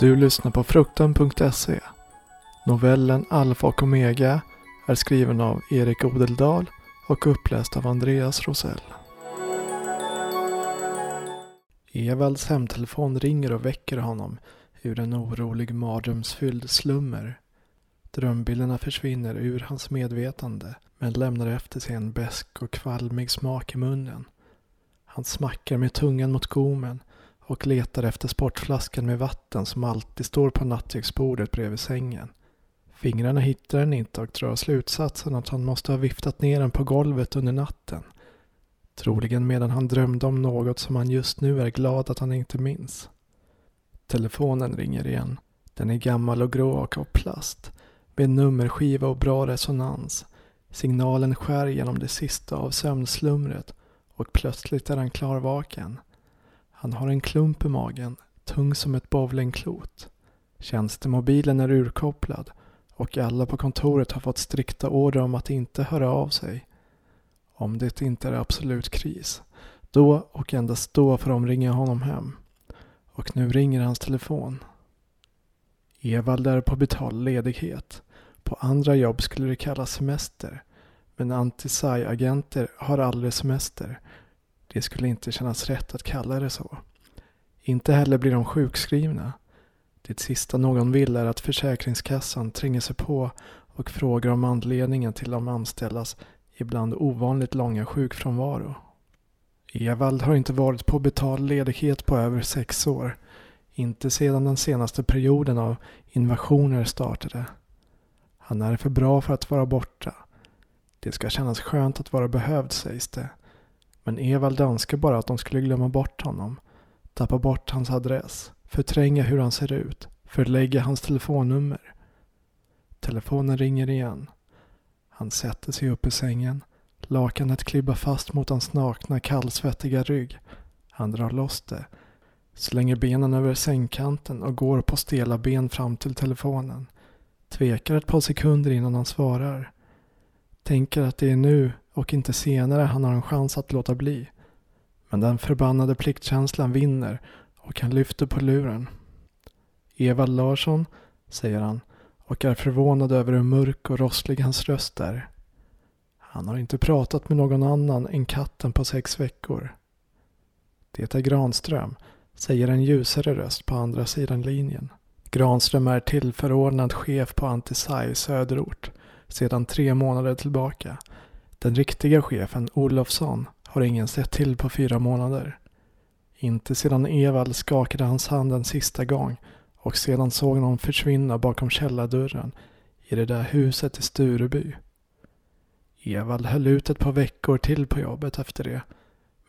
Du lyssnar på fruktan.se. Novellen Alfa och Omega är skriven av Erik Odeldal och uppläst av Andreas Rosell. Evalds hemtelefon ringer och väcker honom ur en orolig mardrömsfylld slummer. Drömbilderna försvinner ur hans medvetande men lämnar efter sig en besk och kvalmig smak i munnen. Han smackar med tungan mot gommen och letar efter sportflaskan med vatten som alltid står på nattduksbordet bredvid sängen. Fingrarna hittar den inte och drar slutsatsen att han måste ha viftat ner den på golvet under natten. Troligen medan han drömde om något som han just nu är glad att han inte minns. Telefonen ringer igen. Den är gammal och grå och av plast. Med nummerskiva och bra resonans. Signalen skär genom det sista av sömnslumret och plötsligt är han klarvaken. Han har en klump i magen, tung som ett bowlingklot. Tjänstemobilen är urkopplad och alla på kontoret har fått strikta order om att inte höra av sig. Om det inte är absolut kris. Då och endast då får de ringa honom hem. Och nu ringer hans telefon. Evald är på betald ledighet. På andra jobb skulle det kallas semester. Men anti-agenter har aldrig semester. Det skulle inte kännas rätt att kalla det så. Inte heller blir de sjukskrivna. Det sista någon vill är att Försäkringskassan tränger sig på och frågar om anledningen till de anställdas ibland ovanligt långa sjukfrånvaro. Evald har inte varit på betald ledighet på över sex år. Inte sedan den senaste perioden av invasioner startade. Han är för bra för att vara borta. Det ska kännas skönt att vara behövd sägs det. Men Evald önskar bara att de skulle glömma bort honom. Tappa bort hans adress. Förtränga hur han ser ut. Förlägga hans telefonnummer. Telefonen ringer igen. Han sätter sig upp i sängen. Lakanet klibbar fast mot hans nakna kallsvettiga rygg. Han drar loss det. Slänger benen över sängkanten och går på stela ben fram till telefonen. Tvekar ett par sekunder innan han svarar. Tänker att det är nu och inte senare han har en chans att låta bli. Men den förbannade pliktkänslan vinner och han lyfter på luren. Evald Larsson, säger han och är förvånad över hur mörk och rosslig hans röst är. Han har inte pratat med någon annan än katten på sex veckor. Det är Granström, säger en ljusare röst på andra sidan linjen. Granström är tillförordnad chef på Antisai söderort sedan tre månader tillbaka. Den riktiga chefen, Olofsson, har ingen sett till på fyra månader. Inte sedan Evald skakade hans hand en sista gång och sedan såg honom försvinna bakom källardörren i det där huset i Stureby. Evald höll ut ett par veckor till på jobbet efter det.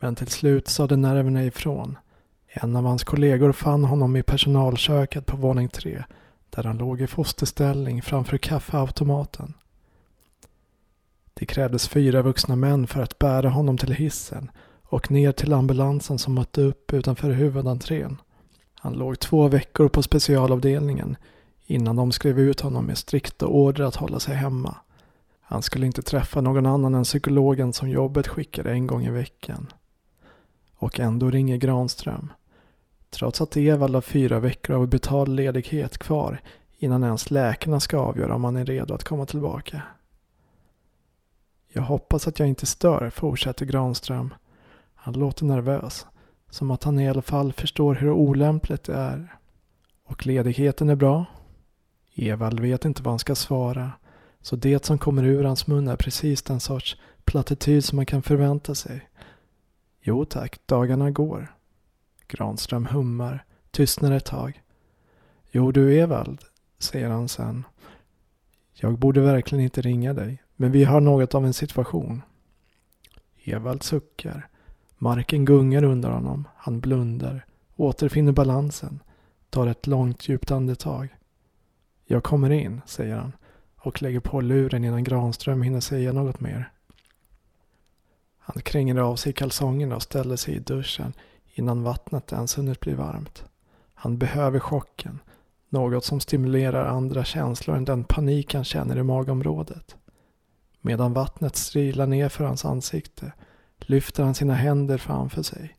Men till slut sade nerverna ifrån. En av hans kollegor fann honom i personalköket på våning tre där han låg i fosterställning framför kaffeautomaten. Det krävdes fyra vuxna män för att bära honom till hissen och ner till ambulansen som mötte upp utanför huvudentrén. Han låg två veckor på specialavdelningen innan de skrev ut honom med strikta order att hålla sig hemma. Han skulle inte träffa någon annan än psykologen som jobbet skickade en gång i veckan. Och ändå ringer Granström. Trots att Evald har fyra veckor av betald ledighet kvar innan ens läkarna ska avgöra om han är redo att komma tillbaka. Jag hoppas att jag inte stör, fortsätter Granström. Han låter nervös. Som att han i alla fall förstår hur olämpligt det är. Och ledigheten är bra? Evald vet inte vad han ska svara. Så det som kommer ur hans mun är precis den sorts plattityd som man kan förvänta sig. Jo tack, dagarna går. Granström hummar, tystnar ett tag. Jo du Evald, säger han sen. Jag borde verkligen inte ringa dig, men vi har något av en situation. Evald suckar. Marken gungar under honom. Han blundar, återfinner balansen, tar ett långt djupt andetag. Jag kommer in, säger han och lägger på luren innan Granström hinner säga något mer. Han kränger av sig kalsongerna och ställer sig i duschen innan vattnet ens hunnit bli varmt. Han behöver chocken, något som stimulerar andra känslor än den panik han känner i magområdet. Medan vattnet strilar ner för hans ansikte lyfter han sina händer framför sig.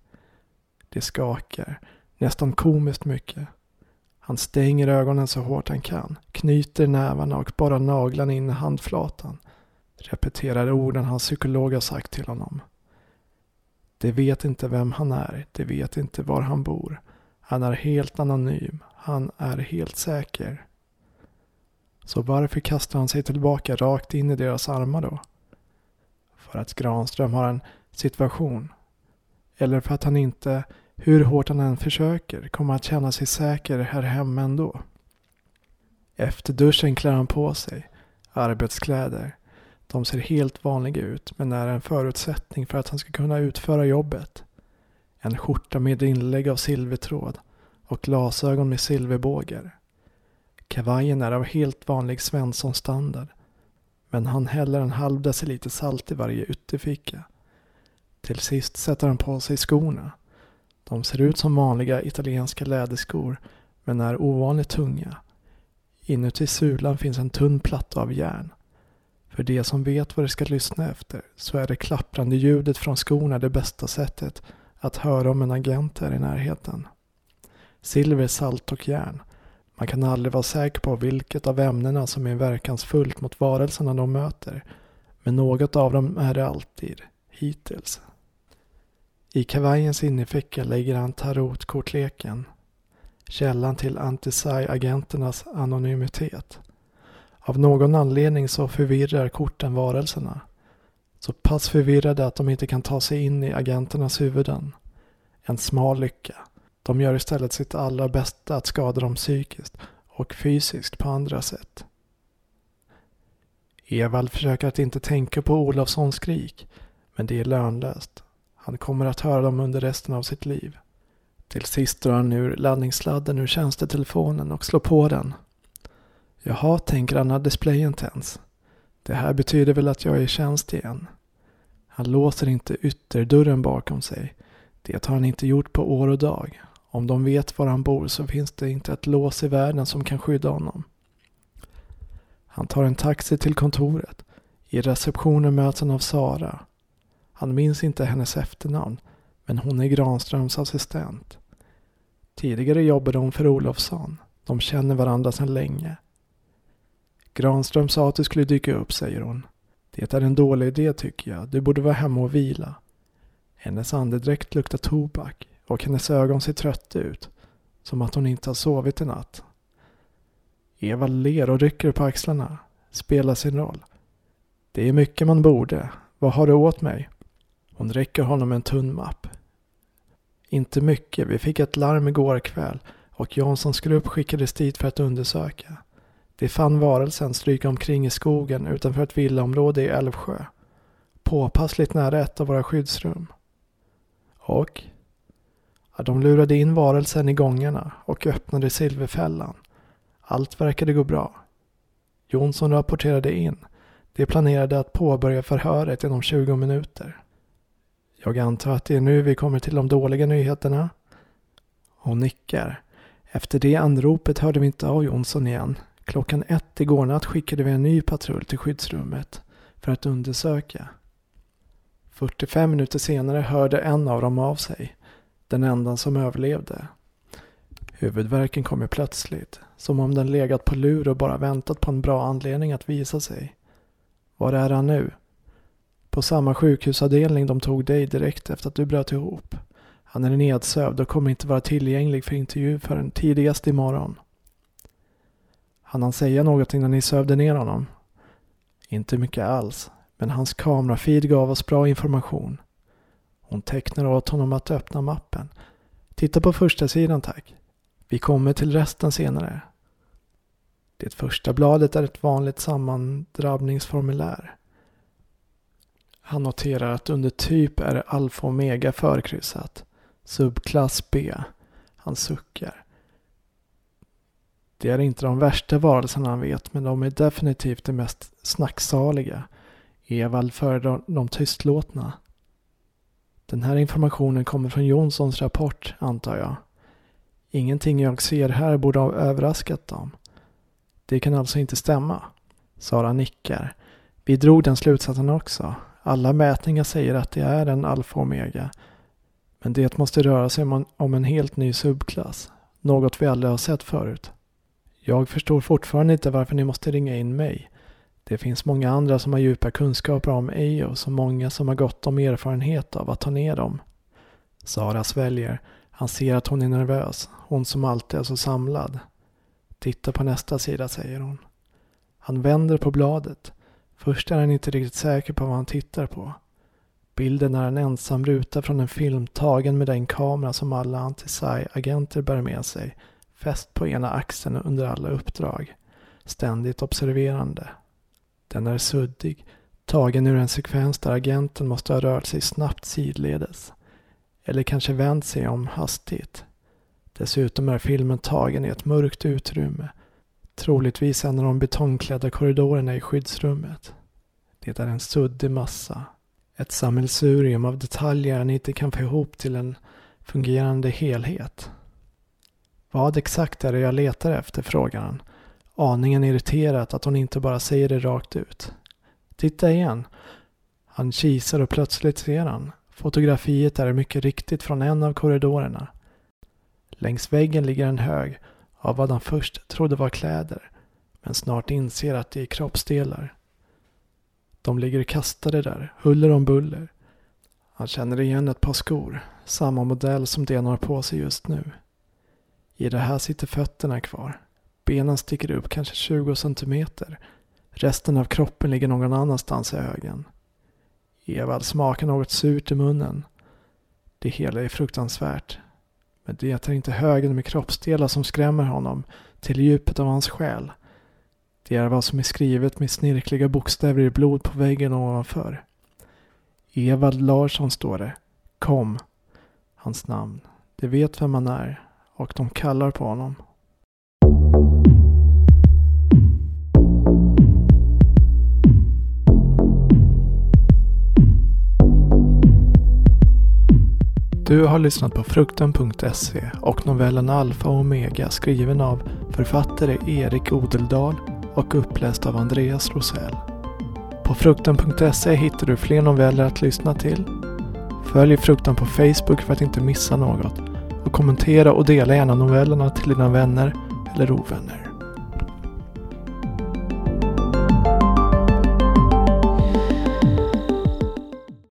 Det skakar, nästan komiskt mycket. Han stänger ögonen så hårt han kan, knyter nävarna och borrar naglarna in i handflatan. Repeterar orden hans psykolog har sagt till honom. De vet inte vem han är, de vet inte var han bor. Han är helt anonym, han är helt säker. Så varför kastar han sig tillbaka rakt in i deras armar då? För att Granström har en situation. Eller för att han inte, hur hårt han än försöker, kommer att känna sig säker här hemma ändå. Efter duschen klär han på sig arbetskläder. De ser helt vanliga ut men är en förutsättning för att han ska kunna utföra jobbet. En skjorta med inlägg av silvertråd och glasögon med silverbågar. Kavajen är av helt vanlig Svensson-standard. Men han häller en halv deciliter salt i varje ytterficka. Till sist sätter han på sig skorna. De ser ut som vanliga italienska läderskor men är ovanligt tunga. Inuti sulan finns en tunn platta av järn. För de som vet vad de ska lyssna efter så är det klapprande ljudet från skorna det bästa sättet att höra om en agent är i närheten. Silver, salt och järn. Man kan aldrig vara säker på vilket av ämnena som är verkansfullt mot varelserna de möter. Men något av dem är det alltid, hittills. I kavajens innerficka lägger han tarotkortleken. Källan till Antisai-agenternas anonymitet. Av någon anledning så förvirrar korten varelserna. Så pass förvirrade att de inte kan ta sig in i agenternas huvuden. En smal lycka. De gör istället sitt allra bästa att skada dem psykiskt och fysiskt på andra sätt. Evald försöker att inte tänka på Olofssons skrik, men det är lönlöst. Han kommer att höra dem under resten av sitt liv. Till sist drar han ur laddningssladden ur tjänstetelefonen och slår på den. Jaha, tänker han när displayen tänds. Det här betyder väl att jag är i tjänst igen. Han låser inte ytterdörren bakom sig. Det har han inte gjort på år och dag. Om de vet var han bor så finns det inte ett lås i världen som kan skydda honom. Han tar en taxi till kontoret. I receptionen möts han av Sara. Han minns inte hennes efternamn, men hon är Granströms assistent. Tidigare jobbade hon för Olofsson. De känner varandra sedan länge. Granström sa att du skulle dyka upp, säger hon. Det är en dålig idé tycker jag. Du borde vara hemma och vila. Hennes andedräkt luktar tobak och hennes ögon ser trötta ut. Som att hon inte har sovit i natt. Eva ler och rycker på axlarna. Spelar sin roll. Det är mycket man borde. Vad har du åt mig? Hon räcker honom en tunn mapp. Inte mycket. Vi fick ett larm igår kväll och Janssons grupp skickades dit för att undersöka. De fann varelsen stryka omkring i skogen utanför ett villaområde i Älvsjö. Påpassligt nära ett av våra skyddsrum. Och? Ja, de lurade in varelsen i gångarna och öppnade silverfällan. Allt verkade gå bra. Jonsson rapporterade in. De planerade att påbörja förhöret inom 20 minuter. Jag antar att det är nu vi kommer till de dåliga nyheterna? Hon nickar. Efter det anropet hörde vi inte av Jonsson igen. Klockan ett igår natt skickade vi en ny patrull till skyddsrummet för att undersöka. 45 minuter senare hörde en av dem av sig. Den enda som överlevde. Huvudvärken kom ju plötsligt. Som om den legat på lur och bara väntat på en bra anledning att visa sig. Var är han nu? På samma sjukhusavdelning de tog dig direkt efter att du bröt ihop. Han är nedsövd och kommer inte vara tillgänglig för intervju förrän tidigast imorgon. Han han säga något innan ni sövde ner honom? Inte mycket alls, men hans kamerafeed gav oss bra information. Hon tecknar åt honom att öppna mappen. Titta på första sidan tack. Vi kommer till resten senare. Det första bladet är ett vanligt sammandrabbningsformulär. Han noterar att under typ är alfa och omega förkryssat. Subklass B. Han suckar. Det är inte de värsta varelserna han vet, men de är definitivt de mest snacksaliga. Evald föredrar de tystlåtna. Den här informationen kommer från Jonssons rapport, antar jag. Ingenting jag ser här borde ha överraskat dem. Det kan alltså inte stämma. Sara nickar. Vi drog den slutsatsen också. Alla mätningar säger att det är en alfa omega. Men det måste röra sig om en, om en helt ny subklass. Något vi aldrig har sett förut. Jag förstår fortfarande inte varför ni måste ringa in mig. Det finns många andra som har djupa kunskaper om EOS och många som har gott om erfarenhet av att ta ner dem. Sara sväljer. Han ser att hon är nervös. Hon som alltid är så samlad. Titta på nästa sida, säger hon. Han vänder på bladet. Först är han inte riktigt säker på vad han tittar på. Bilden är en ensam ruta från en film tagen med den kamera som alla anti-agenter bär med sig. Fäst på ena axeln under alla uppdrag. Ständigt observerande. Den är suddig, tagen ur en sekvens där agenten måste ha rört sig snabbt sidledes. Eller kanske vänt sig om hastigt. Dessutom är filmen tagen i ett mörkt utrymme. Troligtvis en av de betongklädda korridorerna i skyddsrummet. Det är en suddig massa. Ett sammelsurium av detaljer han inte kan få ihop till en fungerande helhet. Vad exakt är det jag letar efter, frågar han. Aningen irriterat att hon inte bara säger det rakt ut. Titta igen. Han kisar och plötsligt ser han. Fotografiet är mycket riktigt från en av korridorerna. Längs väggen ligger en hög av vad han först trodde var kläder, men snart inser att det är kroppsdelar. De ligger kastade där, huller om buller. Han känner igen ett par skor, samma modell som det han har på sig just nu. I det här sitter fötterna kvar. Benen sticker upp kanske 20 centimeter. Resten av kroppen ligger någon annanstans i högen. Evald smakar något surt i munnen. Det hela är fruktansvärt. Men det är inte högen med kroppsdelar som skrämmer honom till djupet av hans själ. Det är vad som är skrivet med snirkliga bokstäver i blod på väggen ovanför. Evald Larsson står det. Kom. Hans namn. De vet vem han är och de kallar på honom. Du har lyssnat på frukten.se och novellen Alfa och Omega skriven av författare Erik Odeldal och uppläst av Andreas Rosell. På frukten.se hittar du fler noveller att lyssna till. Följ Frukten på Facebook för att inte missa något och kommentera och dela gärna novellerna till dina vänner eller ovänner.